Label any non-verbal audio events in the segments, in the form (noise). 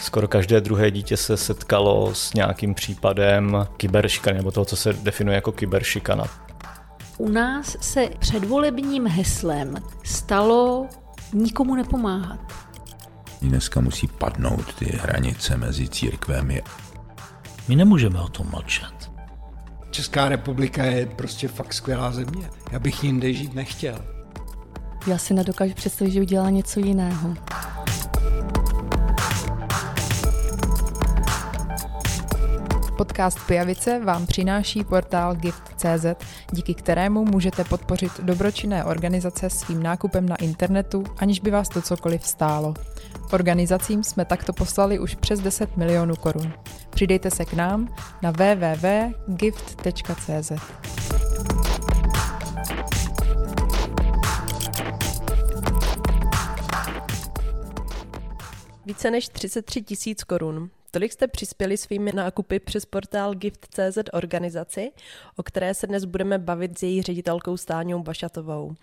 Skoro každé druhé dítě se setkalo s nějakým případem kyberšikany, nebo toho, co se definuje jako kyberšikana. U nás se předvolebním heslem stalo nikomu nepomáhat. Dneska musí padnout ty hranice mezi církvemi. My nemůžeme o tom mlčet. Česká republika je prostě fakt skvělá země. Já bych jinde žít nechtěl. Já si nedokážu představit, že udělá něco jiného. Podcast Pijavice vám přináší portál Gift.cz, díky kterému můžete podpořit dobročinné organizace svým nákupem na internetu, aniž by vás to cokoliv stálo. Organizacím jsme takto poslali už přes 10 milionů korun. Přidejte se k nám na www.gift.cz. Více než 33 tisíc korun. Tolik jste přispěli svými nákupy přes portál Gift.cz organizaci, o které se dnes budeme bavit s její ředitelkou Stáňou Bašatovou.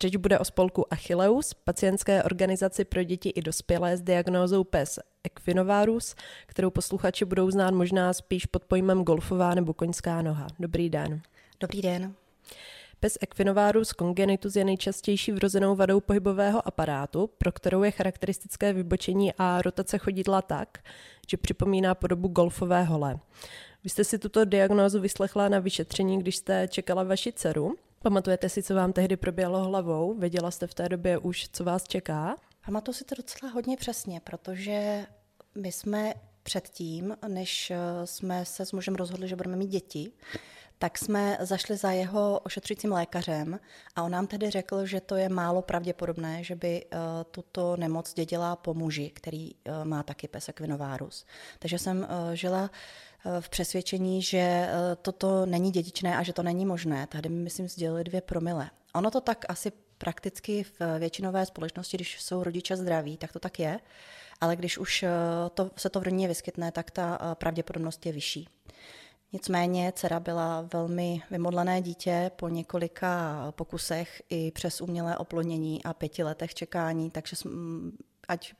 Řeč bude o spolku Achilleus, pacientské organizaci pro děti i dospělé s diagnózou PES Equinovarus, kterou posluchači budou znát možná spíš pod pojmem golfová nebo koňská noha. Dobrý den. Dobrý den. Pes equinovarus congenitus je nejčastější vrozenou vadou pohybového aparátu, pro kterou je charakteristické vybočení a rotace chodidla tak, že připomíná podobu golfové hole. Vy jste si tuto diagnózu vyslechla na vyšetření, když jste čekala vaši dceru. Pamatujete si, co vám tehdy proběhlo hlavou? Věděla jste v té době už, co vás čeká? Pamatuju si to docela hodně přesně, protože my jsme předtím, než jsme se s mužem rozhodli, že budeme mít děti, tak jsme zašli za jeho ošetřujícím lékařem a on nám tedy řekl, že to je málo pravděpodobné, že by uh, tuto nemoc dědila po muži, který uh, má taky pes equinovárus. Takže jsem uh, žila v přesvědčení, že toto není dědičné a že to není možné. Tady mi, myslím, sdělili dvě promile. Ono to tak asi prakticky v většinové společnosti, když jsou rodiče zdraví, tak to tak je, ale když už to, se to v rodině vyskytne, tak ta pravděpodobnost je vyšší. Nicméně dcera byla velmi vymodlené dítě po několika pokusech i přes umělé oplodnění a pěti letech čekání, takže ať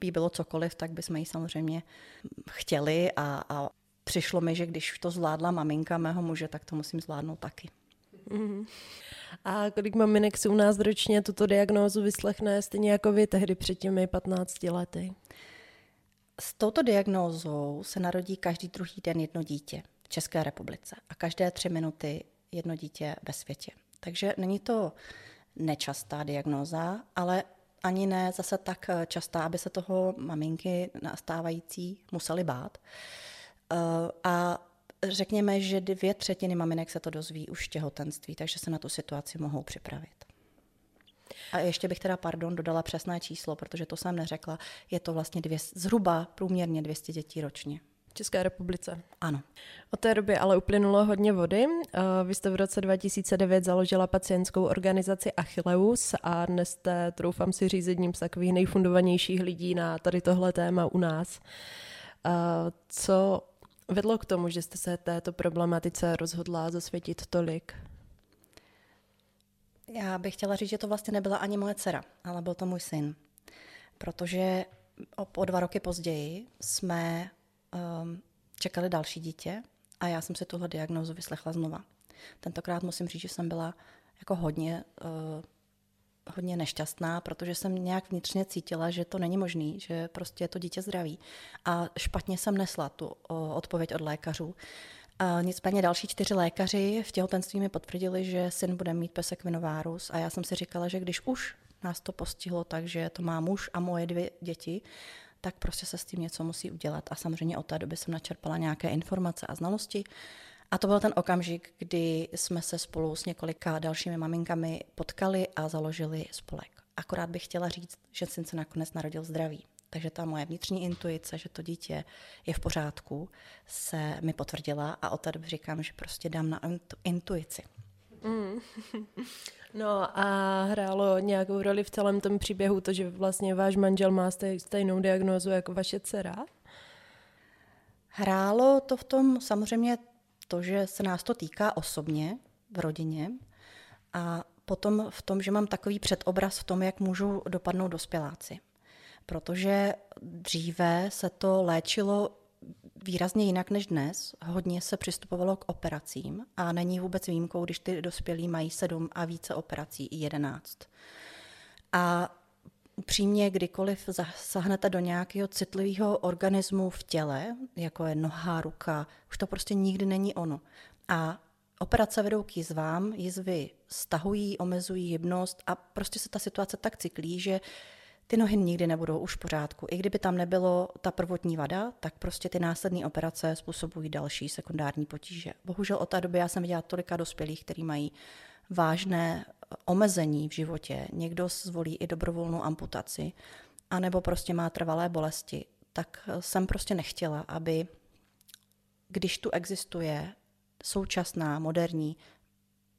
by bylo cokoliv, tak bychom ji samozřejmě chtěli a, a přišlo mi, že když to zvládla maminka mého muže, tak to musím zvládnout taky. Mm-hmm. A kolik maminek si u nás ročně tuto diagnózu vyslechne, stejně jako vy tehdy před těmi 15 lety? S touto diagnózou se narodí každý druhý den jedno dítě v České republice a každé tři minuty jedno dítě ve světě. Takže není to nečastá diagnóza, ale ani ne zase tak častá, aby se toho maminky nastávající museli bát. Eh, a řekněme, že dvě třetiny maminek se to dozví už v těhotenství, takže se na tu situaci mohou připravit. A ještě bych teda, pardon, dodala přesné číslo, protože to jsem neřekla. Je to vlastně dvě, zhruba průměrně 200 dětí ročně. V České republice. Ano. Od té doby ale uplynulo hodně vody. Eh, vy jste v roce 2009 založila pacientskou organizaci Achilleus a dnes jste, troufám si říct, jedním z takových nejfundovanějších lidí na tady tohle téma u nás. Eh, co vedlo k tomu, že jste se této problematice rozhodla zasvětit tolik? Já bych chtěla říct, že to vlastně nebyla ani moje dcera, ale byl to můj syn. Protože o, dva roky později jsme um, čekali další dítě a já jsem si tuhle diagnózu vyslechla znova. Tentokrát musím říct, že jsem byla jako hodně, uh, hodně nešťastná, protože jsem nějak vnitřně cítila, že to není možný, že prostě je to dítě zdraví. A špatně jsem nesla tu uh, odpověď od lékařů. A nicméně další čtyři lékaři v těhotenství mi potvrdili, že syn bude mít pesek vinovárus a já jsem si říkala, že když už nás to postihlo tak, že to má muž a moje dvě děti, tak prostě se s tím něco musí udělat. A samozřejmě od té doby jsem načerpala nějaké informace a znalosti. A to byl ten okamžik, kdy jsme se spolu s několika dalšími maminkami potkali a založili spolek. Akorát bych chtěla říct, že syn se nakonec narodil zdravý. Takže ta moje vnitřní intuice, že to dítě je v pořádku, se mi potvrdila a od té doby říkám, že prostě dám na intuici. Mm. (laughs) No a hrálo nějakou roli v celém tom příběhu to, že vlastně váš manžel má stejnou diagnózu jako vaše dcera? Hrálo to v tom samozřejmě to, že se nás to týká osobně v rodině a potom v tom, že mám takový předobraz v tom, jak můžou dopadnout dospěláci. Protože dříve se to léčilo výrazně jinak než dnes. Hodně se přistupovalo k operacím a není vůbec výjimkou, když ty dospělí mají sedm a více operací, i jedenáct. A upřímně, kdykoliv zasahnete do nějakého citlivého organismu v těle, jako je noha, ruka, už to prostě nikdy není ono. A operace vedou k jizvám, jizvy stahují, omezují hybnost a prostě se ta situace tak cyklí, že ty nohy nikdy nebudou už v pořádku. I kdyby tam nebylo ta prvotní vada, tak prostě ty následné operace způsobují další sekundární potíže. Bohužel od té doby já jsem viděla tolika dospělých, kteří mají vážné omezení v životě. Někdo zvolí i dobrovolnou amputaci, anebo prostě má trvalé bolesti. Tak jsem prostě nechtěla, aby když tu existuje současná, moderní,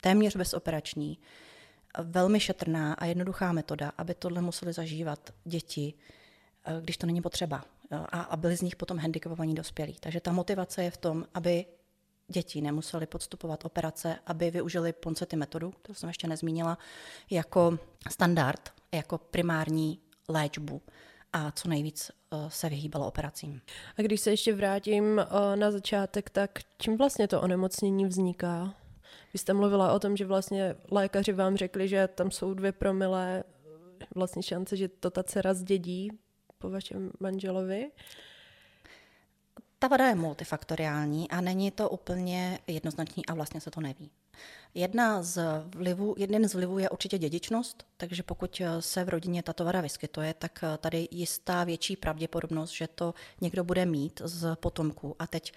téměř bezoperační, velmi šetrná a jednoduchá metoda, aby tohle museli zažívat děti, eh, když to není potřeba. A, a byli z nich potom handicapovaní dospělí. Takže ta motivace je v tom, aby děti nemuseli podstupovat operace, aby využili Ponsety metodu, to jsem ještě nezmínila, jako standard, jako primární léčbu a co nejvíc eh, se vyhýbalo operacím. A když se ještě vrátím eh, na začátek, tak čím vlastně to onemocnění vzniká? Vy jste mluvila o tom, že vlastně lékaři vám řekli, že tam jsou dvě promile vlastně šance, že to ta dcera zdědí po vašem manželovi. Ta vada je multifaktoriální a není to úplně jednoznačný a vlastně se to neví. Jedna z vlivů, jeden z vlivů je určitě dědičnost, takže pokud se v rodině tato vada vyskytuje, tak tady jistá větší pravděpodobnost, že to někdo bude mít z potomků. A teď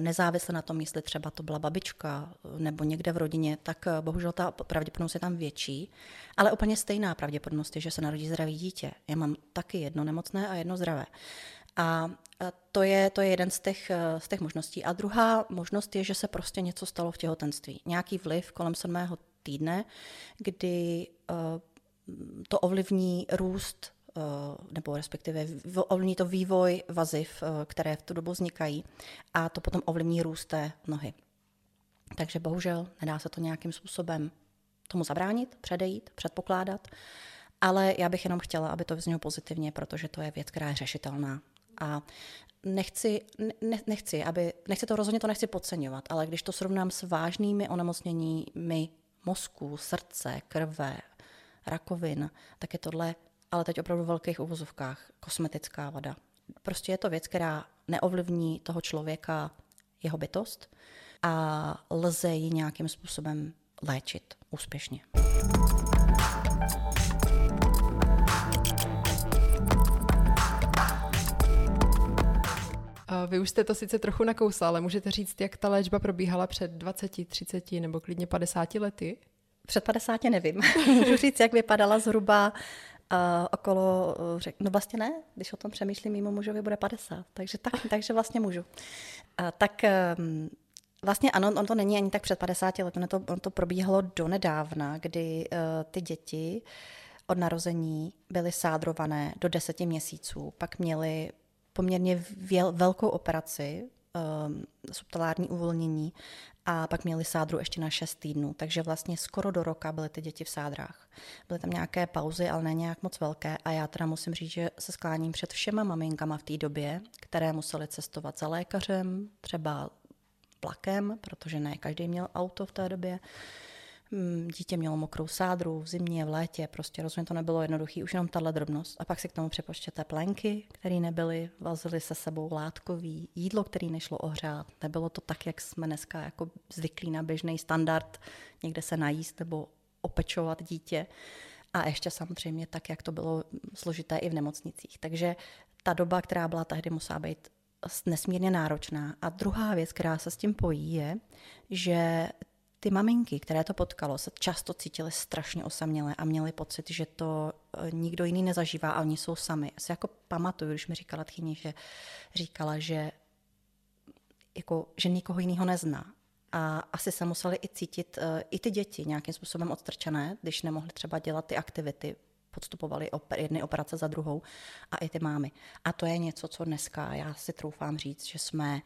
nezávisle na tom, jestli třeba to byla babička eh, nebo někde v rodině, tak eh, bohužel ta pravděpodobnost je tam větší. Ale úplně stejná pravděpodobnost je, že se narodí zdravý dítě. Já mám taky jedno nemocné a jedno zdravé. A to je, to je jeden z těch, z těch možností. A druhá možnost je, že se prostě něco stalo v těhotenství. Nějaký vliv kolem sedmého týdne, kdy to ovlivní růst Eh, nebo respektive ovlivní to vývoj vaziv, eh, které v tu dobu vznikají a to potom ovlivní růst té nohy. Takže bohužel nedá se to nějakým způsobem tomu zabránit, předejít, předpokládat, ale já bych jenom chtěla, aby to vyznělo pozitivně, protože to je věc, která je řešitelná. A nechci, ne, nechci, aby, nechci to rozhodně to nechci podceňovat, ale když to srovnám s vážnými onemocněními mozku, srdce, krve, rakovin, tak je tohle ale teď opravdu v velkých uvozovkách, kosmetická vada. Prostě je to věc, která neovlivní toho člověka, jeho bytost a lze ji nějakým způsobem léčit úspěšně. Vy už jste to sice trochu nakousla, ale můžete říct, jak ta léčba probíhala před 20, 30 nebo klidně 50 lety? Před 50 nevím. (laughs) Můžu říct, jak vypadala zhruba a okolo, eh, řek, no vlastně ne, když o tom přemýšlím, mimo mužovi bude 50, takže, tak, (laughs) takže vlastně můžu. A, tak ehm, Vlastně ano, on to není ani tak před 50 lety, on to, on to probíhalo do nedávna, kdy uh, ty děti od narození byly sádrované do deseti měsíců, pak měly poměrně věl, velkou operaci, um, subtalární uvolnění a pak měli sádru ještě na 6 týdnů, takže vlastně skoro do roka byly ty děti v sádrách. Byly tam nějaké pauzy, ale ne nějak moc velké a já teda musím říct, že se skláním před všema maminkama v té době, které musely cestovat za lékařem, třeba vlakem, protože ne každý měl auto v té době, dítě mělo mokrou sádru v zimě, v létě, prostě rozhodně to nebylo jednoduché, už jenom tahle drobnost. A pak si k tomu přepočtěte plenky, které nebyly, vazily se sebou látkový, jídlo, který nešlo ohřát. Nebylo to tak, jak jsme dneska jako zvyklí na běžný standard, někde se najíst nebo opečovat dítě. A ještě samozřejmě tak, jak to bylo složité i v nemocnicích. Takže ta doba, která byla tehdy, musela být nesmírně náročná. A druhá věc, která se s tím pojí, je, že ty maminky, které to potkalo, se často cítily strašně osamělé a měly pocit, že to eh, nikdo jiný nezažívá a oni jsou sami. Já si jako pamatuju, když mi říkala tchyně, že říkala, že, jako, že nikoho jiného nezná. A asi se museli i cítit uh, i ty děti nějakým způsobem odstrčené, když nemohli třeba dělat ty aktivity, podstupovali oper, jedny operace za druhou a i ty mámy. A to je něco, co dneska já si troufám říct, že jsme uh,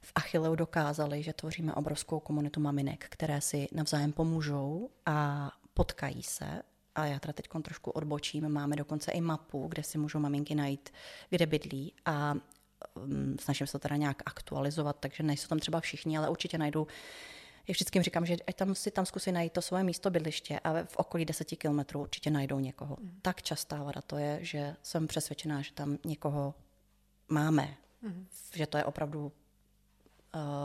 v Achilleu dokázali, že tvoříme obrovskou komunitu maminek, které si navzájem pomůžou a potkají se a já teda teď trošku odbočím, máme dokonce i mapu, kde si můžou maminky najít, kde bydlí a um, snažím se to teda nějak aktualizovat, takže nejsou tam třeba všichni, ale určitě najdou já vždycky jim říkám, že ať tam si tam zkusí najít to svoje místo bydliště a v okolí deseti kilometrů určitě najdou někoho. Mm. Tak častá vada to je, že jsem přesvědčená, že tam někoho máme. Mm. Že to je opravdu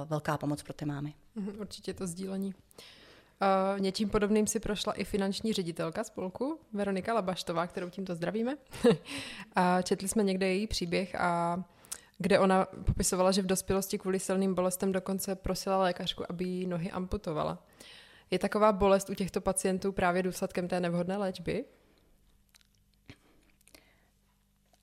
velká pomoc pro ty mámy. Mm, určitě to sdílení. Uh, něčím podobným si prošla i finanční ředitelka spolku, Veronika Labaštová, kterou tímto zdravíme. a (laughs) četli jsme někde její příběh a kde ona popisovala, že v dospělosti kvůli silným bolestem dokonce prosila lékařku, aby jí nohy amputovala. Je taková bolest u těchto pacientů právě důsledkem té nevhodné léčby?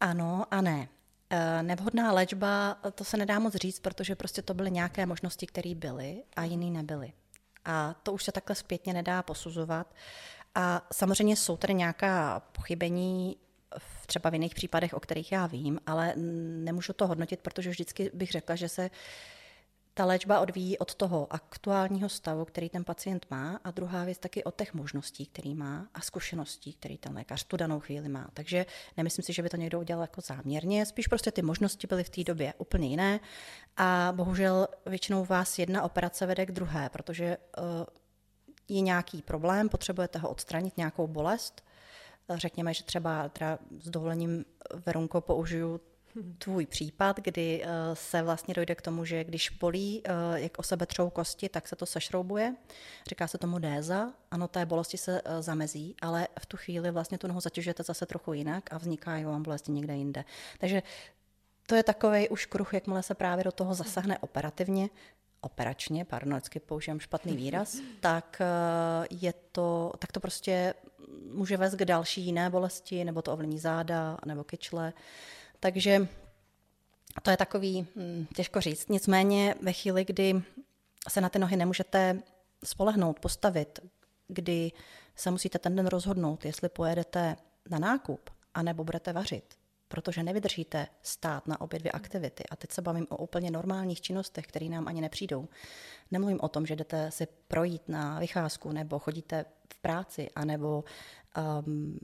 Ano a ne. E, nevhodná léčba, to se nedá moc říct, protože prostě to byly nějaké možnosti, které byly a jiné nebyly. A to už se takhle zpětně nedá posuzovat. A samozřejmě jsou tady nějaká pochybení třeba v jiných případech, o kterých já vím, ale nemůžu to hodnotit, protože vždycky bych řekla, že se ta léčba odvíjí od toho aktuálního stavu, který ten pacient má a druhá věc taky od těch možností, který má a zkušeností, který ten lékař tu danou chvíli má. Takže nemyslím si, že by to někdo udělal jako záměrně, spíš prostě ty možnosti byly v té době úplně jiné a bohužel většinou vás jedna operace vede k druhé, protože uh, je nějaký problém, potřebujete ho odstranit, nějakou bolest Řekněme, že třeba s dovolením Verunko použiju tvůj případ, kdy eh, se vlastně dojde k tomu, že když bolí, eh, jak o sebe třou kosti, tak se to sešroubuje. Říká se tomu déza. Ano, té bolesti se eh, zamezí, ale v tu chvíli vlastně tu nohu zatěžujete zase trochu jinak a vzniká vám bolesti někde jinde. Takže to je takový už kruh, jakmile se právě do toho zasahne operativně, operačně, pardon, vždycky použijem špatný výraz, (laughs) tak je to, tak to prostě může vést k další jiné bolesti, nebo to ovlivní záda, nebo kyčle. Takže to je takový, hm, těžko říct. Nicméně ve chvíli, kdy se na ty nohy nemůžete spolehnout, postavit, kdy se musíte ten den rozhodnout, jestli pojedete na nákup, anebo budete vařit, protože nevydržíte stát na obě dvě aktivity. A teď se bavím o úplně normálních činnostech, které nám ani nepřijdou. Nemluvím o tom, že jdete si projít na vycházku nebo chodíte v práci, anebo um,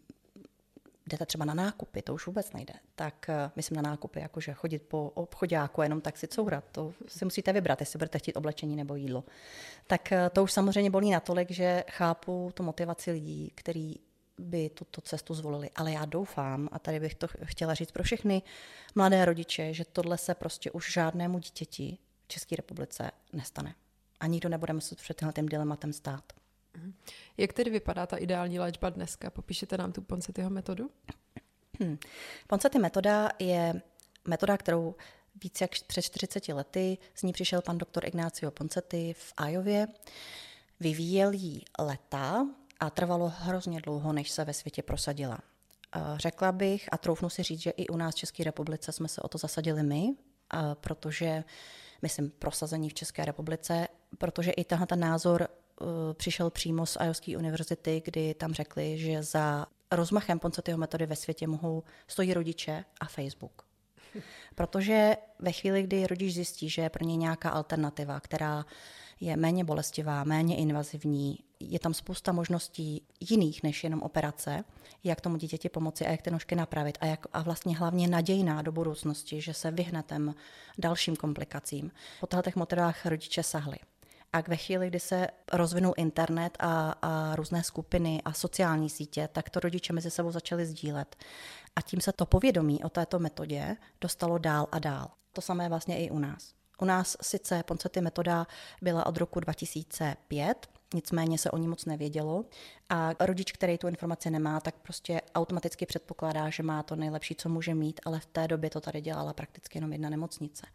jdete třeba na nákupy, to už vůbec nejde. Tak uh, myslím na nákupy, jakože chodit po obchodáku jenom tak si courat, to si musíte vybrat, jestli budete chtít oblečení nebo jídlo. Tak uh, to už samozřejmě bolí natolik, že chápu tu motivaci lidí, který by tuto cestu zvolili. Ale já doufám, a tady bych to chtěla říct pro všechny mladé rodiče, že tohle se prostě už žádnému dítěti v České republice nestane. A nikdo nebude muset před tím dilematem stát. Mhm. Jak tedy vypadá ta ideální léčba dneska? Popíšete nám tu Poncetyho metodu? Hmm. Poncety metoda je metoda, kterou více jak před 40 lety z ní přišel pan doktor Ignácio Poncety v Ajově. Vyvíjel ji leta a trvalo hrozně dlouho, než se ve světě prosadila. Řekla bych a troufnu si říct, že i u nás v České republice jsme se o to zasadili my, protože, myslím, prosazení v České republice, protože i tenhle ten názor přišel přímo z Ajovské univerzity, kdy tam řekli, že za rozmachem Poncetyho metody ve světě mohou stojí rodiče a Facebook. (laughs) Protože ve chvíli, kdy rodič zjistí, že je pro ně nějaká alternativa, která je méně bolestivá, méně invazivní, je tam spousta možností jiných než jenom operace, jak tomu dítěti pomoci a jak ty nožky napravit a, jak, a vlastně hlavně nadějná do budoucnosti, že se vyhnetem dalším komplikacím. Po těchto motivách rodiče sahli. A ve chvíli, kdy se rozvinul internet a, a různé skupiny a sociální sítě, tak to rodiče mezi sebou začali sdílet. A tím se to povědomí o této metodě dostalo dál a dál. To samé vlastně i u nás. U nás sice Poncety metoda byla od roku 2005, nicméně se o ní moc nevědělo. A rodič, který tu informaci nemá, tak prostě automaticky předpokládá, že má to nejlepší, co může mít, ale v té době to tady dělala prakticky jenom jedna nemocnice.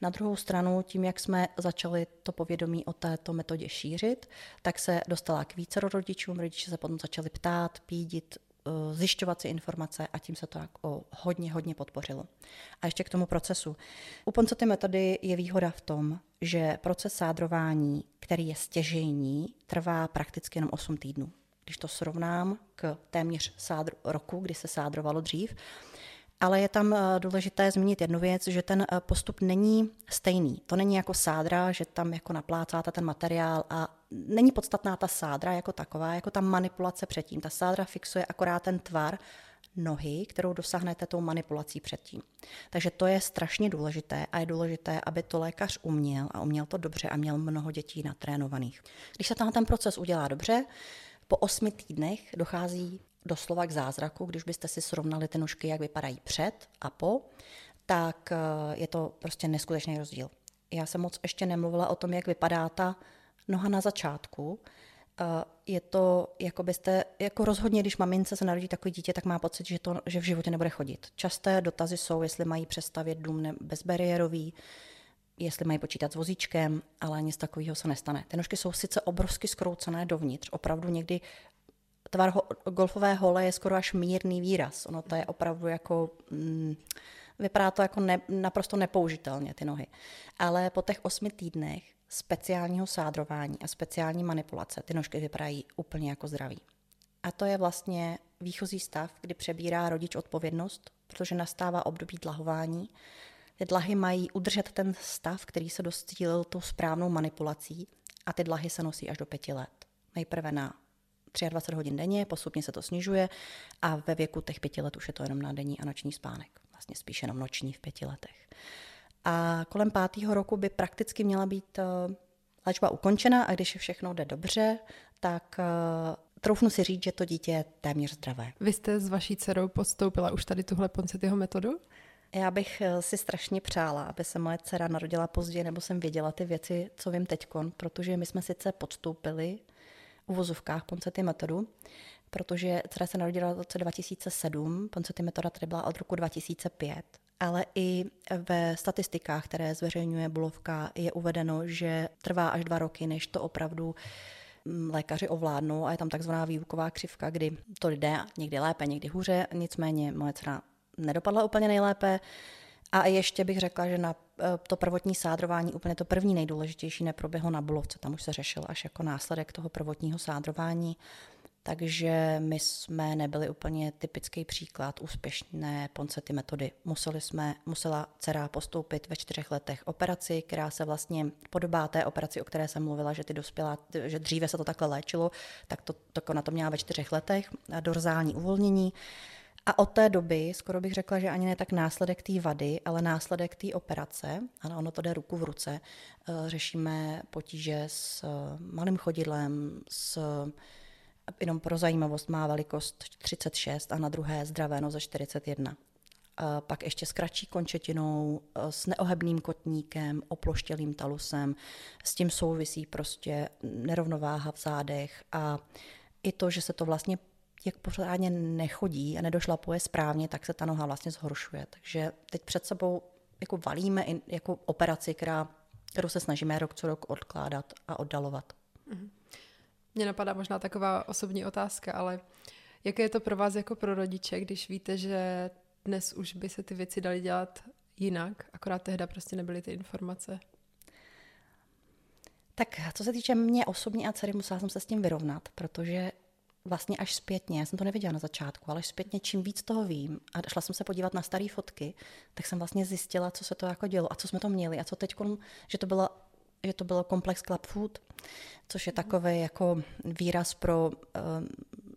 Na druhou stranu, tím, jak jsme začali to povědomí o této metodě šířit, tak se dostala k více rodičům, rodiče se potom začali ptát, pídit, zjišťovat si informace a tím se to jako hodně, hodně podpořilo. A ještě k tomu procesu. U Poncoty metody je výhoda v tom, že proces sádrování, který je stěžejní, trvá prakticky jenom 8 týdnů. Když to srovnám k téměř sádru, roku, kdy se sádrovalo dřív, Ale je tam eh, důležité zmínit jednu věc, že ten eh, postup není stejný. To není jako sádra, že tam jako naplácáte ten materiál a není podstatná ta sádra jako taková, jako ta manipulace předtím. Ta sádra fixuje akorát ten tvar nohy, kterou dosáhnete tou manipulací předtím. Takže to je strašně důležité a je důležité, aby to lékař uměl a uměl to dobře a měl mnoho dětí natrénovaných. Když se ten proces udělá dobře, po osmi týdnech dochází doslova k zázraku, když byste si srovnali ty nožky, jak vypadají před a po, tak eh, je to prostě neskutečný rozdíl. Já jsem moc ještě nemluvila o tom, jak vypadá ta noha na začátku. Eh, je to, jako byste, jako rozhodně, když mamince se narodí takový dítě, tak má pocit, že, to, že v životě nebude chodit. Časté dotazy jsou, jestli mají přestavět dům bezbariérový, jestli mají počítat s vozíčkem, ale nic takového se nestane. Ty nožky jsou sice obrovsky skroucené dovnitř, opravdu někdy tvar ho, golfové hole je skoro až mírný výraz. Ono to je opravdu jako... Mm, vypadá to jako ne, naprosto nepoužitelně, ty nohy. Ale po těch osmi týdnech speciálního sádrování a speciální manipulace ty nožky vypadají úplně jako zdraví. A to je vlastně výchozí stav, kdy přebírá rodič odpovědnost, protože nastává období dlahování. Ty dlahy mají udržet ten stav, který se dostílil tou správnou manipulací a ty dlahy se nosí až do pěti let. Nejprve na 23 hodin denně, postupně se to snižuje a ve věku těch pěti let už je to jenom na denní a noční spánek. Vlastně spíš jenom noční v pěti letech. A kolem pátého roku by prakticky měla být eh, léčba ukončena a když všechno jde dobře, tak eh, troufnu si říct, že to dítě je téměř zdravé. Vy jste s vaší dcerou podstoupila už tady tuhle Poncetyho metodu? Já bych eh, si strašně přála, aby se moje dcera narodila později, nebo jsem věděla ty věci, co vím teďkon, protože my jsme sice podstoupili uvozovkách Poncety metodu, protože dcera se narodila v roce 2007, Poncety metoda tady byla od roku 2005, ale i ve statistikách, které zveřejňuje Bulovka, je uvedeno, že trvá až dva roky, než to opravdu mm, lékaři ovládnou a je tam takzvaná výuková křivka, kdy to jde někdy lépe, někdy hůře, nicméně moje dcera nedopadla úplně nejlépe. A ještě bych řekla, že na eh, to prvotní sádrování, úplně to první nejdůležitější, neproběhlo na Bulovce, tam už se řešil až jako následek toho prvotního sádrování. Takže my jsme nebyli úplně typický příklad úspěšné poncety metody. Museli jsme, musela dcera postoupit ve čtyřech letech operaci, která se vlastně podobá té operaci, o které jsem mluvila, že ty dospělá, že dříve se to takhle léčilo, tak to, to na to měla ve čtyřech letech, dorzální uvolnění. A od té doby, skoro bych řekla, že ani ne tak následek té vady, ale následek té operace, ano, ono to jde ruku v ruce, eh, řešíme potíže s eh, malým chodidlem, s jenom pro zajímavost má velikost 36 a na druhé zdravé noze 41. A pak ještě s kratší končetinou, eh, s neohebným kotníkem, oploštělým talusem. S tím souvisí prostě nerovnováha v zádech a i to, že se to vlastně jak pořádně nechodí a nedošlapuje správně, tak se ta noha vlastně zhoršuje. Takže teď před sebou jako valíme jako operaci, která, kterou se snažíme rok co rok odkládat a oddalovat. Mm-hmm. Mně napadá možná taková osobní otázka, ale jaké je to pro vás jako pro rodiče, když víte, že dnes už by se ty věci daly dělat jinak, akorát tehda prostě nebyly ty informace? Tak co se týče mě osobně a dcery, musela jsem se s tím vyrovnat, protože vlastně až zpětně, já jsem to nevěděla na začátku, ale až zpětně, čím víc toho vím a šla jsem se podívat na staré fotky, tak jsem vlastně zjistila, co se to jako dělo a co jsme to měli. A co teď, že to bylo že to bylo komplex club food, což je takový jako výraz pro uh,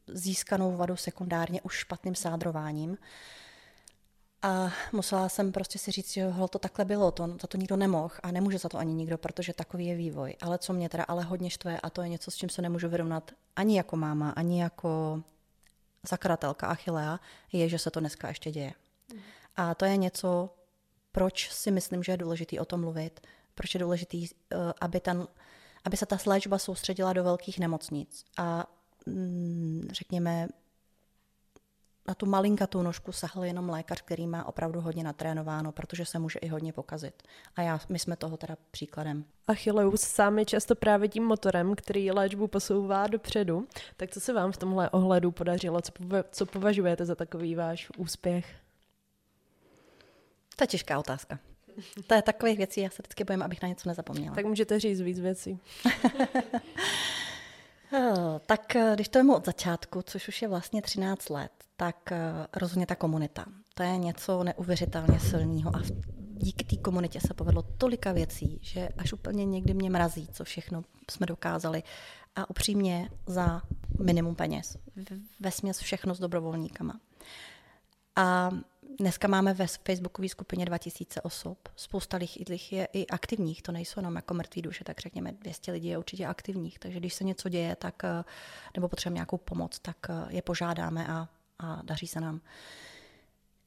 získanou vadu sekundárně už špatným sádrováním. A musela jsem prostě si říct, že to takhle bylo, to, za to nikdo nemohl a nemůže za to ani nikdo, protože takový je vývoj. Ale co mě teda ale hodně štve, a to je něco, s čím se nemůžu vyrovnat ani jako máma, ani jako zakladatelka Achillea, je, že se to dneska ještě děje. A to je něco, proč si myslím, že je důležité o tom mluvit, proč je důležité, eh, aby, ten, aby se ta léčba soustředila do velkých nemocnic a mm, řekněme, na tu malinkatou nožku sahl jenom lékař, který má opravdu hodně natrénováno, protože se může i hodně pokazit. A já, my jsme toho teda příkladem. Achilleus sám je často právě tím motorem, který léčbu posouvá dopředu. Tak co se vám v tomhle ohledu podařilo? Co, co považujete za takový váš úspěch? To je těžká otázka. To je takových věcí, já se vždycky bojím, abych na něco nezapomněla. Tak můžete říct víc věcí. (laughs) Eh, Tak eh, když to jemu od začátku, což už je vlastně 13 let, tak eh, rozhodně ta komunita. To je něco neuvěřitelně silného a díky té komunitě se povedlo tolika věcí, že až úplně někdy mě mrazí, co všechno jsme dokázali a upřímně za minimum peněz. Ve směs všechno s dobrovolníkama. A dneska máme ve facebookové skupině 2000 osob. Spousta lidí je i aktivních, to nejsou jenom jako mrtví duše, tak řekněme 200 lidí je určitě aktivních. Takže když se něco děje, tak, eh, nebo potřebujeme nějakou pomoc, tak eh, je požádáme a, a daří se nám.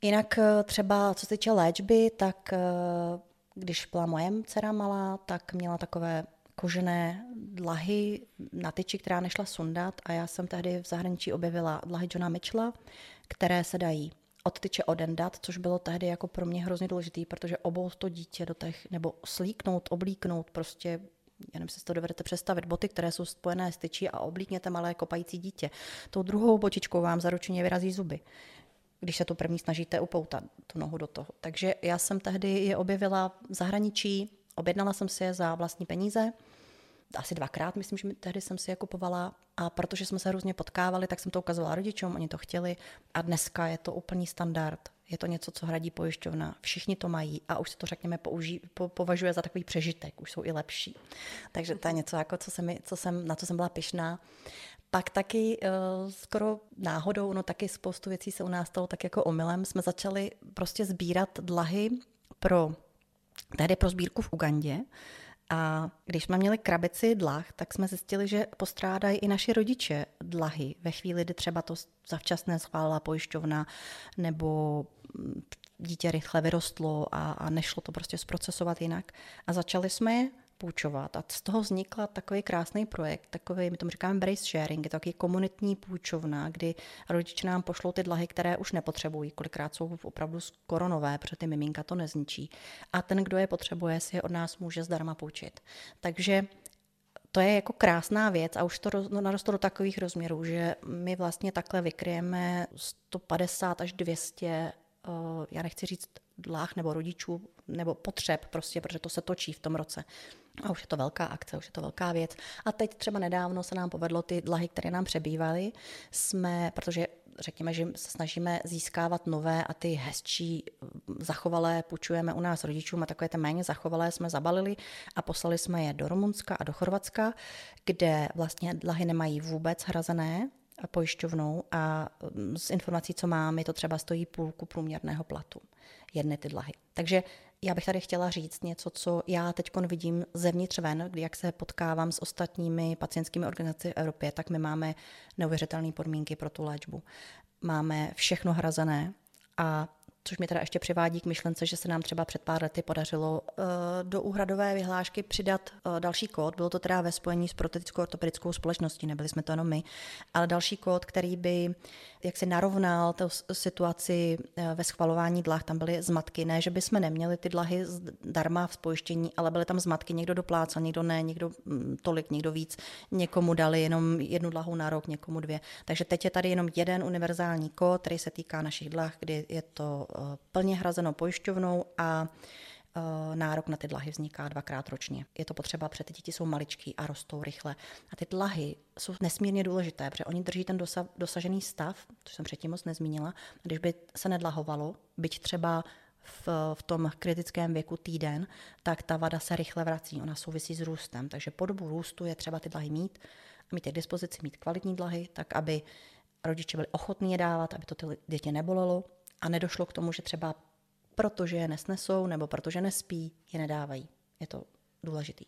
Jinak eh, třeba co se týče léčby, tak eh, když byla moje dcera malá, tak měla takové kožené dlahy na tyči, která nešla sundat a já jsem tehdy v zahraničí objevila dlahy Johna Mitchella, které se dají od tyče odendat, což bylo tehdy jako pro mě hrozně důležitý, protože obou to dítě do těch, nebo slíknout, oblíknout, prostě já nevím, si to dovedete představit, boty, které jsou spojené s tyčí a oblíkněte malé kopající dítě. Tou druhou botičkou vám zaručeně vyrazí zuby když se tu první snažíte upoutat tu nohu do toho. Takže já jsem tehdy je objevila v zahraničí, objednala jsem si je za vlastní peníze, asi dvakrát, myslím, že tehdy jsem si je kupovala a protože jsme se různě potkávali, tak jsem to ukazovala rodičům, oni to chtěli a dneska je to úplný standard. Je to něco, co hradí pojišťovna. Všichni to mají a už se to, řekněme, použí, po, považuje za takový přežitek, už jsou i lepší. Takže to je něco, jako, co se mi, co jsem, na co jsem byla pyšná. Pak taky uh, skoro náhodou, no taky spoustu věcí se u nás stalo tak jako omylem, jsme začali prostě sbírat dlahy pro, tehdy pro sbírku v Ugandě. A když jsme měli krabici dlah, tak jsme zjistili, že postrádají i naši rodiče dlahy ve chvíli, kdy třeba to zavčasné schválila pojišťovna nebo dítě rychle vyrostlo a, a nešlo to prostě zprocesovat jinak. A začali jsme je půjčovat. A z toho vznikl takový krásný projekt, takový, my tomu říkáme brace sharing, je to takový komunitní půjčovna, kdy rodiče nám pošlou ty dlahy, které už nepotřebují, kolikrát jsou opravdu skoro nové, protože ty miminka to nezničí. A ten, kdo je potřebuje, si je od nás může zdarma půjčit. Takže to je jako krásná věc a už to no, narostlo do takových rozměrů, že my vlastně takhle vykryjeme 150 až 200, uh, já nechci říct dlách nebo rodičů, nebo potřeb prostě, protože to se točí v tom roce. A už je to velká akce, už je to velká věc. A teď třeba nedávno se nám povedlo ty dlahy, které nám přebývaly, jsme, protože řekněme, že se snažíme získávat nové a ty hezčí zachovalé půjčujeme u nás rodičům a takové ty méně zachovalé jsme zabalili a poslali jsme je do Rumunska a do Chorvatska, kde vlastně dlahy nemají vůbec hrazené pojišťovnou a z informací, co mám, je to třeba stojí půlku průměrného platu jedny ty dlahy. Takže já bych tady chtěla říct něco, co já teď vidím zevnitř ven, kdy jak se potkávám s ostatními pacientskými organizacemi v Evropě, tak my máme neuvěřitelné podmínky pro tu léčbu. Máme všechno hrazené a což mi teda ještě přivádí k myšlence, že se nám třeba před pár lety podařilo uh, do úhradové vyhlášky přidat uh, další kód. Bylo to teda ve spojení s protetickou ortopedickou společností, nebyli jsme to jenom my, ale další kód, který by jak si narovnal tu situaci uh, ve schvalování dlah. Tam byly zmatky, ne, že by jsme neměli ty dlahy darma v spojištění, ale byly tam zmatky, někdo doplácal, někdo ne, někdo mm, tolik, někdo víc, někomu dali jenom jednu dlahu na rok, někomu dvě. Takže teď je tady jenom jeden univerzální kód, který se týká našich dlah, kdy je to plně hrazeno pojišťovnou a nárok na ty dlahy vzniká dvakrát ročně. Je to potřeba, protože ty děti jsou maličký a rostou rychle. A ty dlahy jsou nesmírně důležité, protože oni drží ten dosa, dosažený stav, což jsem předtím moc nezmínila. Když by se nedlahovalo, byť třeba v, v tom kritickém věku týden, tak ta vada se rychle vrací. Ona souvisí s růstem. Takže po dobu růstu je třeba ty dlahy mít mít je k dispozici, mít kvalitní dlahy, tak aby rodiče byli ochotní je dávat, aby to ty děti nebolelo a nedošlo k tomu, že třeba protože je nesnesou nebo protože nespí, je nedávají. Je to důležitý.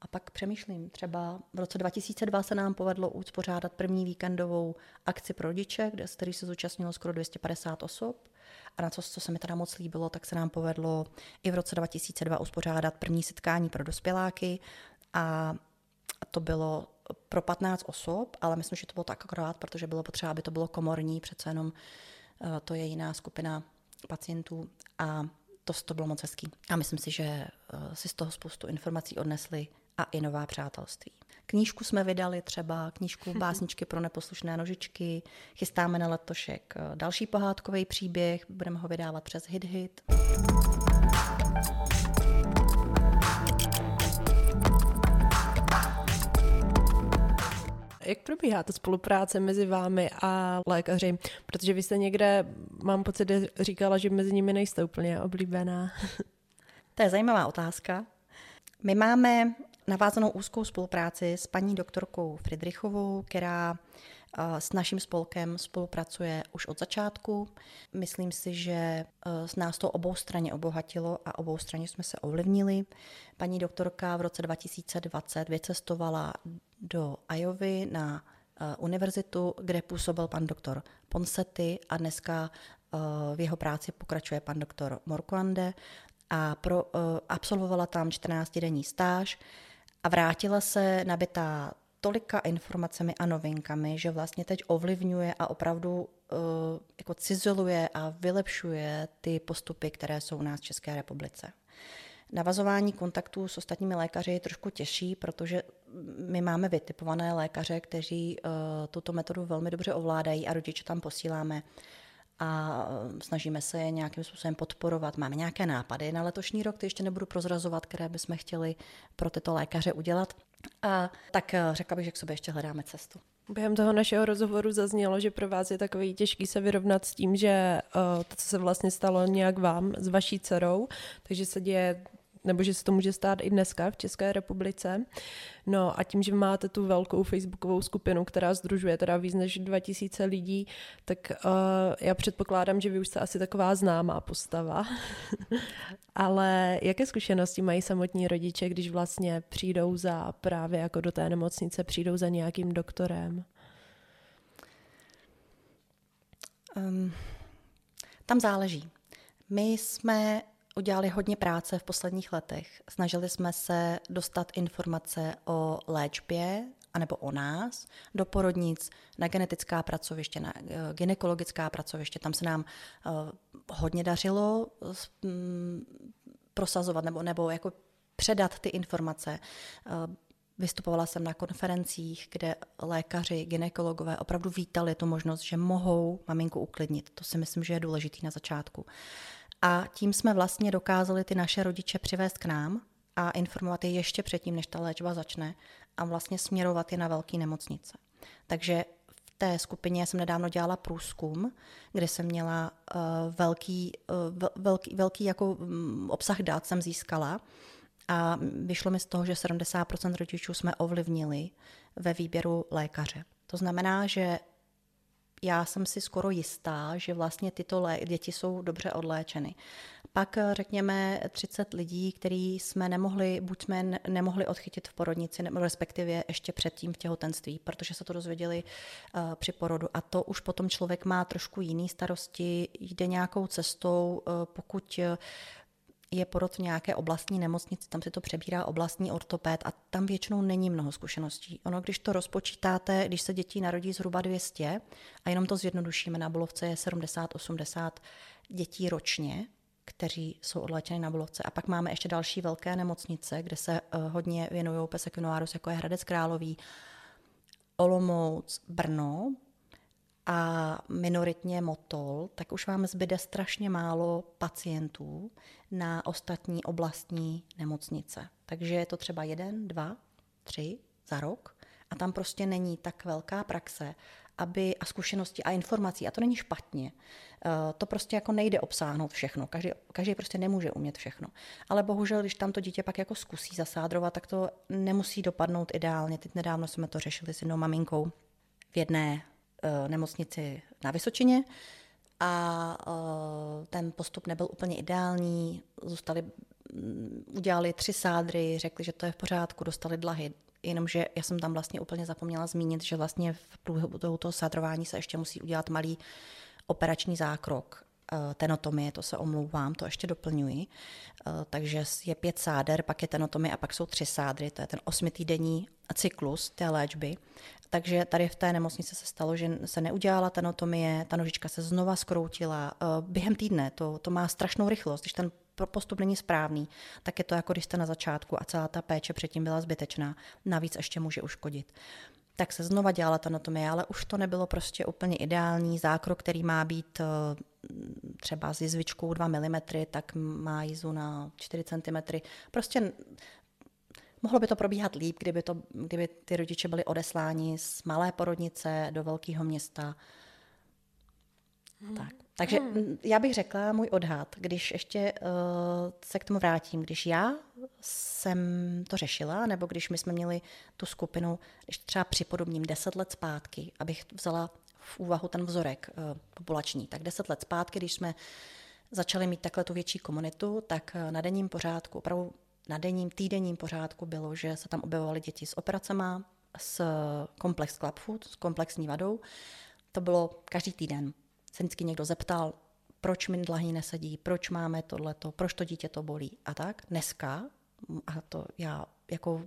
A pak přemýšlím, třeba v roce 2002 se nám povedlo uspořádat první víkendovou akci pro rodiče, kde, který se zúčastnilo skoro 250 osob. A na to, co se mi teda moc líbilo, tak se nám povedlo i v roce 2002 uspořádat první setkání pro dospěláky. A to bylo pro 15 osob, ale myslím, že to bylo tak akorát, protože bylo potřeba, aby to bylo komorní, přece jenom to je jiná skupina pacientů a to, to bylo moc hezký. A myslím si, že si z toho spoustu informací odnesli a i nová přátelství. Knížku jsme vydali třeba, knížku (laughs) Básničky pro neposlušné nožičky, chystáme na letošek další pohádkový příběh, budeme ho vydávat přes HitHit. Hit. Jak probíhá ta spolupráce mezi vámi a lékaři? Protože vy jste někde, mám pocit, říkala, že mezi nimi nejste úplně oblíbená. (laughs) To je zajímavá otázka. My máme navázanou úzkou spolupráci s paní doktorkou Friedrichovou, která s naším spolkem spolupracuje už od začátku. Myslím si, že s nás to obou straně obohatilo a obou straně jsme se ovlivnili. Paní doktorka v roce 2020 vycestovala do Ajovy na univerzitu, kde působil pan doktor Ponsety a dneska v jeho práci pokračuje pan doktor Morkuande a pro, absolvovala tam 14-denní stáž a vrátila se nabitá tolika informacemi a novinkami, že vlastně teď ovlivňuje a opravdu uh, jako cizeluje a vylepšuje ty postupy, které jsou u nás v České republice. Navazování kontaktů s ostatními lékaři je trošku těžší, protože my máme vytipované lékaře, kteří uh, tuto metodu velmi dobře ovládají a rodiče tam posíláme a snažíme se je nějakým způsobem podporovat. Máme nějaké nápady na letošní rok, ty ještě nebudu prozrazovat, které bychom chtěli pro tyto lékaře udělat. A tak eh, řekla bych, že k sobě ještě hledáme cestu. Během toho našeho rozhovoru zaznělo, že pro vás je takový těžký se vyrovnat s tím, že uh, to, co se vlastně stalo nějak vám s vaší dcerou, takže se děje nebo že se to může stát i dneska v České republice. No a tím, že máte tu velkou facebookovou skupinu, která združuje teda víc než 2000 lidí, tak uh, já předpokládám, že vy už jste asi taková známá postava. (laughs) Ale jaké zkušenosti mají samotní rodiče, když vlastně přijdou za právě jako do té nemocnice, přijdou za nějakým doktorem? Um, tam záleží. My jsme udělali hodně práce v posledních letech. Snažili jsme se dostat informace o léčbě anebo o nás do porodnic, na genetická pracoviště, na eh, ginekologická pracoviště. Tam se nám uh, hodně dařilo um, prosazovat nebo, nebo jako předat ty informace. Uh, Vystupovala jsem na konferencích, kde lékaři, ginekologové opravdu vítali tu možnost, že mohou maminku uklidnit. To si myslím, že je důležitý na začátku. A tím jsme vlastně dokázali ty naše rodiče přivést k nám a informovat je ještě předtím, než ta léčba začne a vlastně směrovat je na velké nemocnice. Takže v té skupině jsem nedávno dělala průzkum, kde jsem měla uh, velký, uh, velký, velký jako um, obsah dat jsem získala a vyšlo mi z toho, že 70% rodičů jsme ovlivnili ve výběru lékaře. To znamená, že já jsem si skoro jistá, že vlastně tyto lé- děti jsou dobře odléčeny. Pak eh, řekněme 30 lidí, který jsme nemohli, buď jsme nemohli odchytit v porodnici, nebo respektive ještě předtím v těhotenství, protože se to dozvěděli uh, při porodu. A to už potom člověk má trošku jiný starosti, jde nějakou cestou, uh, pokud je porod v nějaké oblastní nemocnici, tam si to přebírá oblastní ortopéd a tam většinou není mnoho zkušeností. Ono, když to rozpočítáte, když se dětí narodí zhruba 200 a jenom to zjednodušíme, na Bulovce je 70-80 dětí ročně, kteří jsou odléčeny na Bulovce. A pak máme ještě další velké nemocnice, kde se uh, hodně věnují pesekinoárus, jako je Hradec Králový, Olomouc, Brno, a minoritně motol, tak už vám zbyde strašně málo pacientů na ostatní oblastní nemocnice. Takže je to třeba jeden, dva, tři za rok a tam prostě není tak velká praxe aby a zkušenosti a informací, a to není špatně. Eh, to prostě jako nejde obsáhnout všechno. Každý, každý prostě nemůže umět všechno. Ale bohužel, když tam to dítě pak jako zkusí zasádrovat, tak to nemusí dopadnout ideálně. Teď nedávno jsme to řešili s jednou maminkou v jedné nemocnici na Vysočině a eh, ten postup nebyl úplně ideální. Zůstali, mm, udělali tři sádry, řekli, že to je v pořádku, dostali dlahy. Jenomže já jsem tam vlastně úplně zapomněla zmínit, že vlastně v průběhu toho sádrování se ještě musí udělat malý operační zákrok eh, tenotomie, to se omlouvám, to ještě doplňuji. Takže je pět sáder, pak je tenotomie a pak jsou tři sádry, to je ten osmitýdenní cyklus té léčby. Takže tady v té nemocnici se stalo, že se neudělala tenotomie, ta nožička se znova skroutila eh, během týdne. To, to má strašnou rychlost. Když ten postup není správný, tak je to jako když jste na začátku a celá ta péče předtím byla zbytečná. Navíc ještě může uškodit. Tak se znova dělala ta anatomie, ale už to nebylo prostě úplně ideální. Zákrok, který má být eh, třeba s jizvičkou 2 mm, tak má jízu na 4 cm. Prostě Mohlo by to probíhat líp, kdyby, to, kdyby ty rodiče byli odesláni z malé porodnice do velkého města. Hmm. Tak. Takže hmm. já bych řekla můj odhad, když ještě uh, se k tomu vrátím, když já jsem to řešila, nebo když my jsme měli tu skupinu, když třeba připodobním 10 let zpátky, abych vzala v úvahu ten vzorek uh, populační, tak 10 let zpátky, když jsme začali mít takhle tu větší komunitu, tak uh, na denním pořádku, opravdu na denním, týdenním pořádku bylo, že se tam objevovaly děti s operacema, s komplex club food, s komplexní vadou. To bylo každý týden se vždycky někdo zeptal, proč mi dlahy nesedí, proč máme tohleto, proč to dítě to bolí a tak. Dneska, a to já jako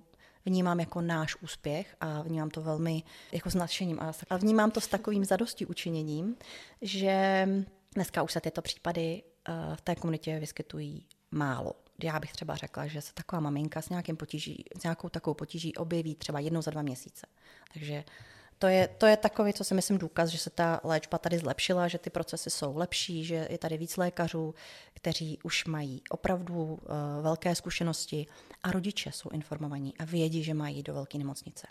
vnímám jako náš úspěch a vnímám to velmi jako s nadšením a vnímám to s takovým zadosti učiněním, že dneska už se tyto případy eh, v té komunitě vyskytují málo. Já bych třeba řekla, že se taková maminka s, nějakým potíží, s nějakou takovou potíží objeví třeba jednou za dva měsíce. Takže to je, to je takový, co si myslím, důkaz, že se ta léčba tady zlepšila, že ty procesy jsou lepší, že je tady víc lékařů, kteří už mají opravdu uh, velké zkušenosti a rodiče jsou informovaní a vědí, že mají do velké nemocnice.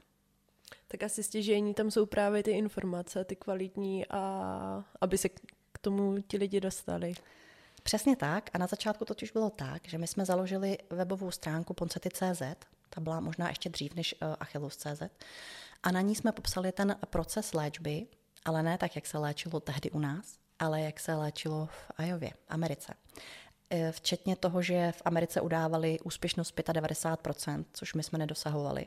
Tak asi stěžení tam jsou právě ty informace, ty kvalitní, a aby se k tomu ti lidi dostali. Přesně tak. A na začátku totiž bylo tak, že my jsme založili webovou stránku poncety.cz, ta byla možná ještě dřív než uh, Achillus.cz, a na ní jsme popsali ten proces léčby, ale ne tak, jak se léčilo tehdy u nás, ale jak se léčilo v Ajově, Americe. E, včetně toho, že v Americe udávali úspěšnost 95%, což my jsme nedosahovali.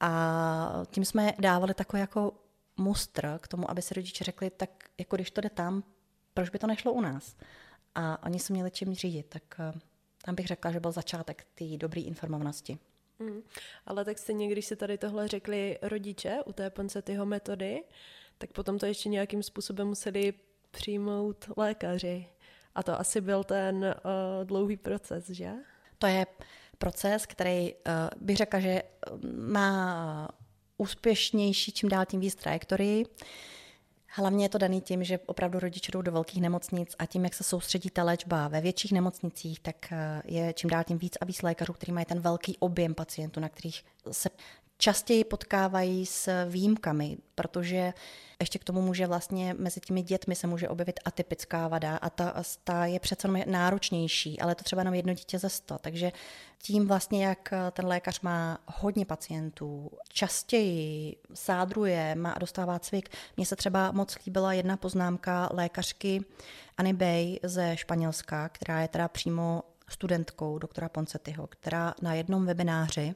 A tím jsme dávali takový jako mustr k tomu, aby si rodiče řekli, tak jako když to jde tam, proč by to nešlo u nás? A oni se měli čím řídit, tak e, tam bych řekla, že byl začátek té dobré informovanosti. Mm. Ale tak stejně, když se tady tohle řekli rodiče u té Poncetyho metody, tak potom to ještě nějakým způsobem museli přijmout lékaři. A to asi byl ten uh, dlouhý proces, že? To je proces, který uh, bych řekla, že má úspěšnější čím dál tím víc trajektorii. Uh, Hlavně je to daný tím, že opravdu rodiče jdou do velkých nemocnic a tím, jak se soustředí ta léčba ve větších nemocnicích, tak eh, je čím dál tím víc a víc lékařů, kteří mají ten velký objem pacientů, na kterých se častěji potkávají s výjimkami, protože ještě k tomu může vlastně mezi těmi dětmi se může objevit atypická vada a ta, ta je přece náročnější, ale to třeba jenom jedno dítě ze sto. Takže tím vlastně, jak ten lékař má hodně pacientů, častěji sádruje, má a dostává cvik. Mně se třeba moc líbila jedna poznámka lékařky Anny Bay ze Španělska, která je teda přímo studentkou doktora Poncetyho, která na jednom webináři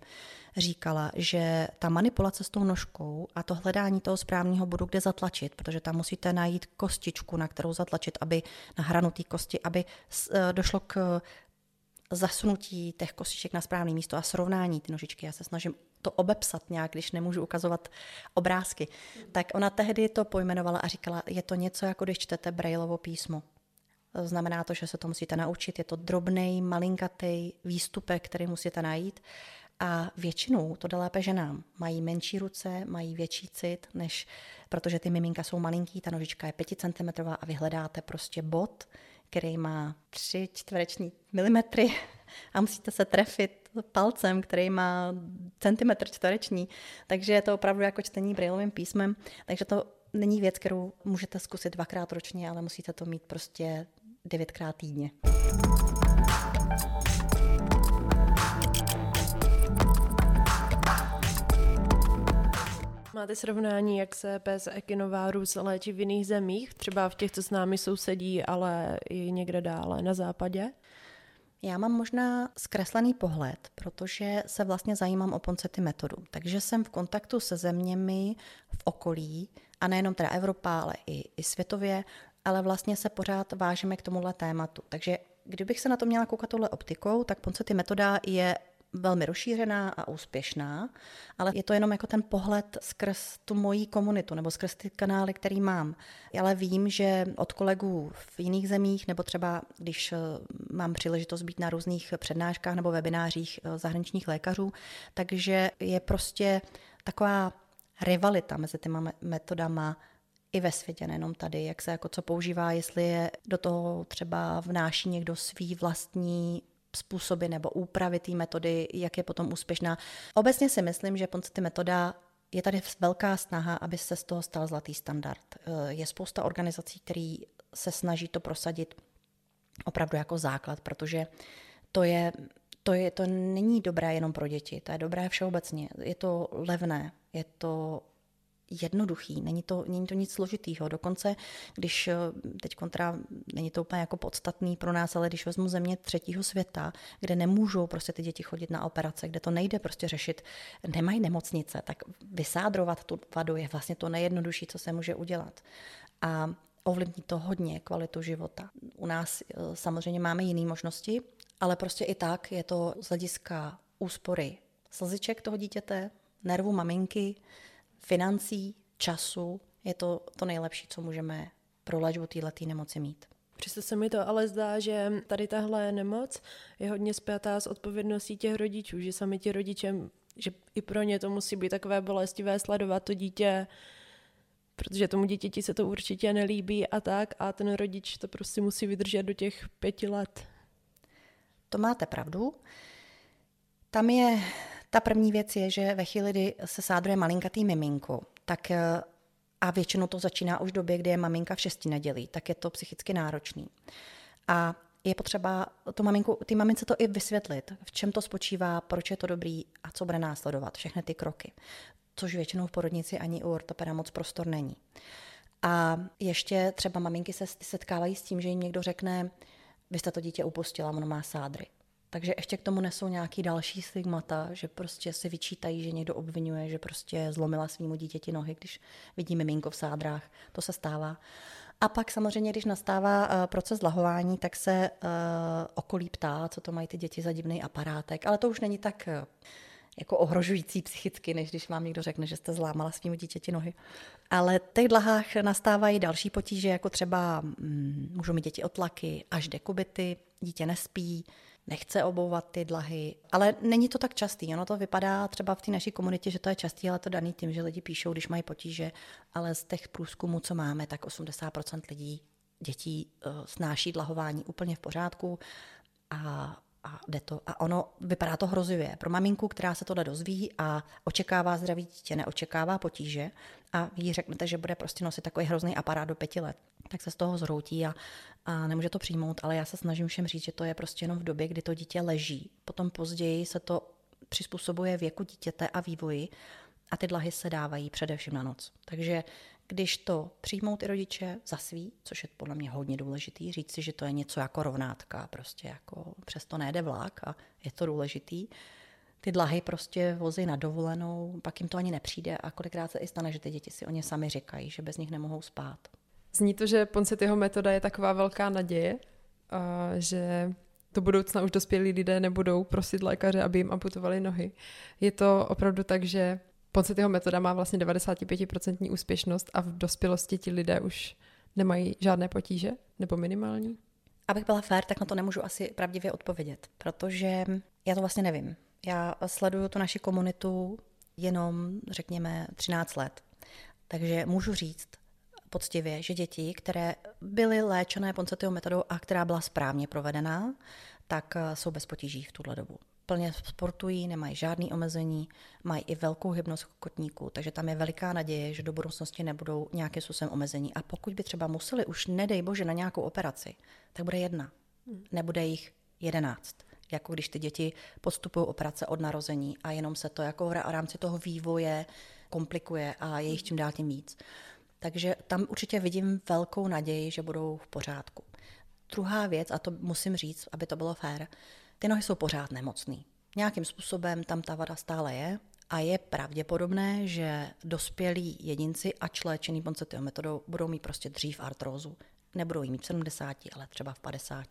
říkala, že ta manipulace s tou nožkou a to hledání toho správného bodu, kde zatlačit, protože tam musíte najít kostičku, na kterou zatlačit, aby na hranu té kosti, aby e, došlo k zasunutí těch kostiček na správné místo a srovnání ty nožičky. Já se snažím to obepsat nějak, když nemůžu ukazovat obrázky. Tak ona tehdy to pojmenovala a říkala, je to něco jako když čtete Braillovo písmo. Znamená to, že se to musíte naučit. Je to drobný, malinkatý výstupek, který musíte najít. A většinou to jde lépe ženám. Mají menší ruce, mají větší cit, než protože ty miminka jsou malinký, ta nožička je 5 cm a vy hledáte prostě bod, který má 3 čtvereční milimetry (laughs) a musíte se trefit palcem, který má centimetr čtvereční. Takže je to opravdu jako čtení brailovým písmem. Takže to není věc, kterou můžete zkusit dvakrát ročně, ale musíte to mít prostě devětkrát týdně. Máte srovnání, jak se pes ekinovarus léčí v jiných zemích, třeba v těch, co s námi sousedí, ale i někde dále na západě? Já mám možná zkreslený pohled, protože se vlastně zajímám o poncety metodu. Takže jsem v kontaktu se zeměmi v okolí, a nejenom teda Evropa, ale i, i světově, ale vlastně se pořád vážíme k tomuhle tématu. Takže kdybych se na to měla koukat touhle optikou, tak Poncety metoda je velmi rozšířená a úspěšná, ale je to jenom jako ten pohled skrz tu moji komunitu nebo skrz ty kanály, který mám. Ale vím, že od kolegů v jiných zemích, nebo třeba když eh, mám příležitost být na různých přednáškách nebo webinářích eh, zahraničních lékařů, takže je prostě taková rivalita mezi těma metodama i ve světě, nejenom tady, jak se jako co používá, jestli je do toho třeba vnáší někdo svý vlastní způsoby nebo úpravy té metody, jak je potom úspěšná. Obecně si myslím, že Ponsety metoda je tady velká snaha, aby se z toho stal zlatý standard. Eh, je spousta organizací, které se snaží to prosadit opravdu jako základ, protože to je, to je, to není dobré jenom pro děti, to je dobré všeobecně. Je to levné, je to jednoduchý, není to, není to nic složitýho. Dokonce, když eh, teď kontra, není to úplně jako podstatný pro nás, ale když vezmu země třetího světa, kde nemůžou prostě ty děti chodit na operace, kde to nejde prostě řešit, nemají nemocnice, tak vysádrovat tu vadu je vlastně to nejjednodušší, co se může udělat. A ovlivní to hodně kvalitu života. U nás eh, samozřejmě máme jiné možnosti, ale prostě i tak je to z hlediska úspory slziček toho dítěte, nervu maminky, financí, času, je to to nejlepší, co můžeme pro léčbu této nemoci mít. Přesto se mi to ale zdá, že tady tahle nemoc je hodně spjatá s odpovědností těch rodičů, že sami ti rodiče, že i pro ně to musí být takové bolestivé sledovat to dítě, protože tomu dítěti se to určitě nelíbí a tak a ten rodič to prostě musí vydržet do těch pěti let. To máte pravdu. Tam je, ta první věc je, že ve chvíli, kdy se sádruje malinkatý miminko, tak eh, a většinou to začíná už v době, kdy je maminka v šesti nedělí, tak je to psychicky náročný. A je potřeba tu maminku, ty mamince to i vysvětlit, v čem to spočívá, proč je to dobrý a co bude následovat, všechny ty kroky. Což většinou v porodnici ani u ortopeda moc prostor není. A ještě třeba maminky se setkávají s tím, že jim někdo řekne, vy jste to dítě upustila, ono má sádry. Takže ještě k tomu nesou nějaký další stigmata, že prostě si vyčítají, že někdo obvinuje, že prostě zlomila svýmu dítěti nohy, když vidí miminko v sádrách. To se stává. A pak samozřejmě, když nastává uh, proces lahování, tak se uh, okolí ptá, co to mají ty děti za divný aparátek. Ale to už není tak uh, jako ohrožující psychicky, než když vám někdo řekne, že jste zlámala svým dítěti nohy. Ale v těch dlahách nastávají další potíže, jako třeba mm, můžou mít děti otlaky, až dekubity, dítě nespí, nechce obouvat ty dlahy, ale není to tak častý. Ono to vypadá třeba v té naší komunitě, že to je častý, ale to daný tím, že lidi píšou, když mají potíže, ale z těch průzkumů, co máme, tak 80% lidí, dětí uh, snáší dlahování úplně v pořádku a a jde to. A ono vypadá to hrozivě. Pro maminku, která se tohle dozví a očekává zdraví dítě, neočekává potíže a ví řeknete, že bude prostě nosit takový hrozný aparát do pěti let, tak se z toho zhroutí a, a nemůže to přijmout, ale já se snažím všem říct, že to je prostě jenom v době, kdy to dítě leží. Potom později se to přizpůsobuje věku dítěte a vývoji a ty dlahy se dávají především na noc. Takže když to přijmou ty rodiče za svý, což je podle mě hodně důležitý, říct si, že to je něco jako rovnátka, prostě jako přesto nejde vlak a je to důležitý, ty dlahy prostě vozí na dovolenou, pak jim to ani nepřijde a kolikrát se i stane, že ty děti si o ně sami říkají, že bez nich nemohou spát. Zní to, že Poncetyho metoda je taková velká naděje, že do budoucna už dospělí lidé nebudou prosit lékaře, aby jim amputovali nohy. Je to opravdu tak, že Poncetyho metoda má vlastně 95% úspěšnost a v dospělosti ti lidé už nemají žádné potíže nebo minimální? Abych byla fér, tak na to nemůžu asi pravdivě odpovědět, protože já to vlastně nevím. Já sleduju tu naši komunitu jenom, řekněme, 13 let. Takže můžu říct poctivě, že děti, které byly léčené Poncetyho metodou a která byla správně provedená, tak jsou bez potíží v tuhle dobu plně sportují, nemají žádný omezení, mají i velkou hybnost kotníků, takže tam je veliká naděje, že do budoucnosti nebudou nějakým způsobem omezení. A pokud by třeba museli už, nedej bože, na nějakou operaci, tak bude jedna, nebude jich jedenáct. Jako když ty děti postupují operace od narození a jenom se to jako v rámci toho vývoje komplikuje a je jich čím dál tím víc. Takže tam určitě vidím velkou naději, že budou v pořádku. Druhá věc, a to musím říct, aby to bylo fér, ty nohy jsou pořád nemocný. Nějakým způsobem tam ta vada stále je a je pravděpodobné, že dospělí jedinci a léčený Ponsetiho metodou budou mít prostě dřív artrózu. Nebudou jí mít v 70, ale třeba v 50,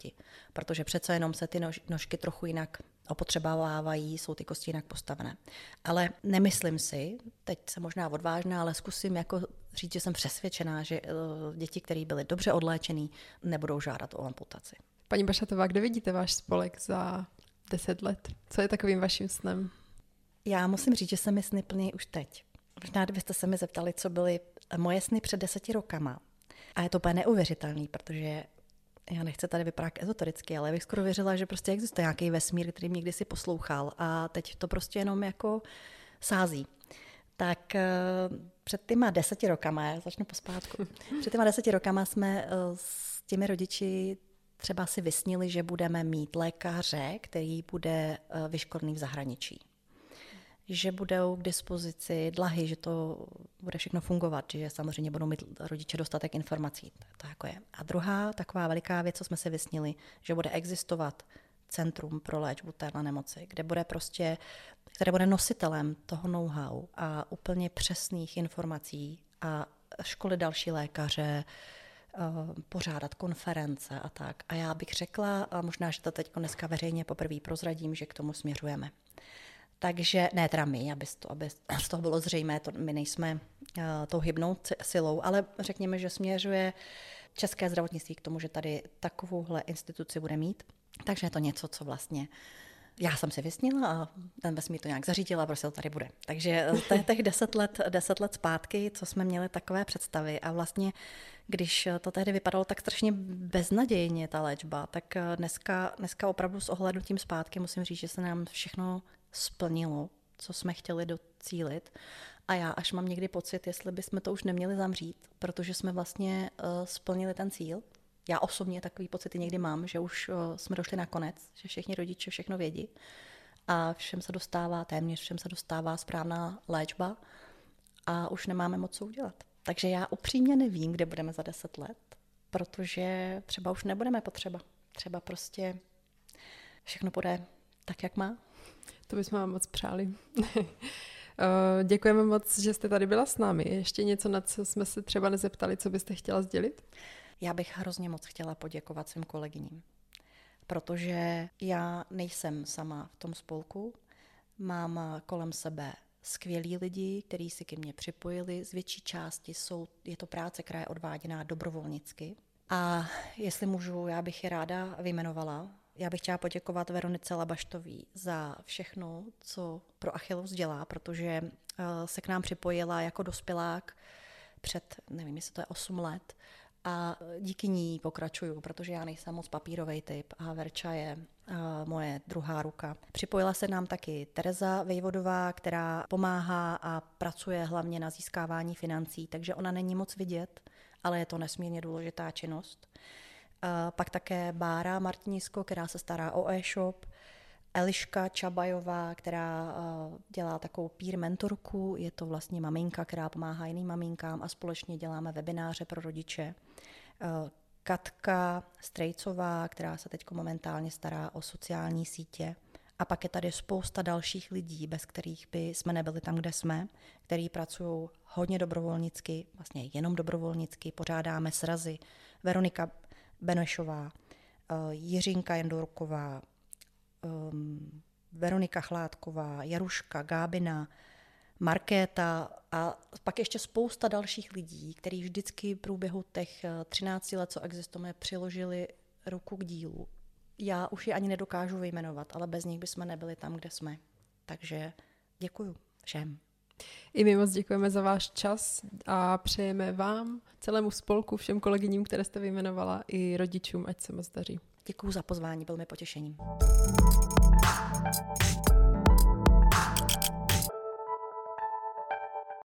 protože přece jenom se ty nož, nožky trochu jinak opotřebávají, jsou ty kosti jinak postavené. Ale nemyslím si, teď se možná odvážná, ale zkusím jako říct, že jsem přesvědčená, že eh, děti, které byly dobře odléčený, nebudou žádat o amputaci. Paní Bašatová, kde vidíte váš spolek za deset let? Co je takovým vaším snem? Já musím říct, že se mi sny plní už teď. Možná, kdybyste se mi zeptali, co byly moje sny před deseti rokama. A je to úplně neuvěřitelný, protože já nechci tady vypadat ezotericky, ale bych skoro věřila, že prostě existuje nějaký vesmír, který mě kdysi poslouchal a teď to prostě jenom jako sází. Tak eh, před těma deseti rokama, já začnu pospátku, před těma deseti rokama jsme eh, s těmi rodiči třeba si vysnili, že budeme mít lékaře, který bude eh, vyškolený v zahraničí že budou k dispozici dlahy, že to bude všechno fungovat, že samozřejmě budou mít rodiče dostatek informací. To jako je. A druhá taková veliká věc, co jsme si vysnili, že bude existovat centrum pro léčbu téhle nemoci, kde bude prostě, které bude nositelem toho know-how a úplně přesných informací a školy další lékaře, pořádat konference a tak. A já bych řekla, a možná, že to teď dneska veřejně poprvé prozradím, že k tomu směřujeme. Takže, ne teda my, aby, to, aby z toho bylo zřejmé, to, my nejsme uh, tou hybnou silou, ale řekněme, že směřuje české zdravotnictví k tomu, že tady takovouhle instituci bude mít. Takže je to něco, co vlastně já jsem si vysnila a ten vesmír to nějak zařídila a prostě to tady bude. Takže to je těch deset let, deset let zpátky, co jsme měli takové představy a vlastně, když to tehdy vypadalo tak strašně beznadějně, ta léčba, tak dneska, dneska opravdu s ohlednutím zpátky musím říct, že se nám všechno splnilo, co jsme chtěli docílit. A já až mám někdy pocit, jestli bychom to už neměli zamřít, protože jsme vlastně splnili ten cíl. Já osobně takový pocity někdy mám, že už uh, jsme došli na konec, že všichni rodiče všechno vědí a všem se dostává, téměř všem se dostává správná léčba a už nemáme moc co udělat. Takže já upřímně nevím, kde budeme za deset let, protože třeba už nebudeme potřeba. Třeba prostě všechno bude tak, jak má. To bychom vám moc přáli. (laughs) Eh, děkujeme moc, že jste tady byla s námi. Ještě něco, na co jsme se třeba nezeptali, co byste chtěla sdělit? Já bych hrozně moc chtěla poděkovat svým kolegyním, protože já nejsem sama v tom spolku. Mám kolem sebe skvělí lidi, kteří si ke mně připojili. Z větší části jsou, je to práce, která je odváděná dobrovolnicky. A jestli můžu, já bych je ráda vyjmenovala. Já bych chtěla poděkovat Veronice Labaštový za všechno, co pro Achilles dělá, protože eh, se k nám připojila jako dospělák před, nevím, jestli to je 8 let, a díky ní pokračuju, protože já nejsem moc papírový typ a Verča je uh, moje druhá ruka. Připojila se nám taky Tereza Vejvodová, která pomáhá a pracuje hlavně na získávání financí, takže ona není moc vidět, ale je to nesmírně důležitá činnost. Pak také Bára Martinisko, která se stará o e-shop, Eliška Čabajová, která dělá takovou peer mentorku, je to vlastně maminka, která pomáhá jiným maminkám a společně děláme webináře pro rodiče. Katka Strejcová, která se teď momentálně stará o sociální sítě. A pak je tady spousta dalších lidí, bez kterých by jsme nebyli tam, kde jsme, který pracují hodně dobrovolnicky, vlastně jenom dobrovolnicky, pořádáme srazy. Veronika Benešová, eh, Jiřinka Jendorková, ehm, Veronika Chládková, Jaruška, Gábina, Markéta a pak ještě spousta dalších lidí, kteří vždycky v průběhu těch 13 eh, let, co existujeme, přiložili ruku k dílu. Já už je ani nedokážu vyjmenovat, ale bez nich bychom nebyli tam, kde jsme. Takže děkuju všem. I my moc děkujeme za váš čas a přejeme vám, celému spolku, všem kolegyním, které jste vyjmenovala, i rodičům, ať se moc daří. Děkuji za pozvání, byl mi potěšením.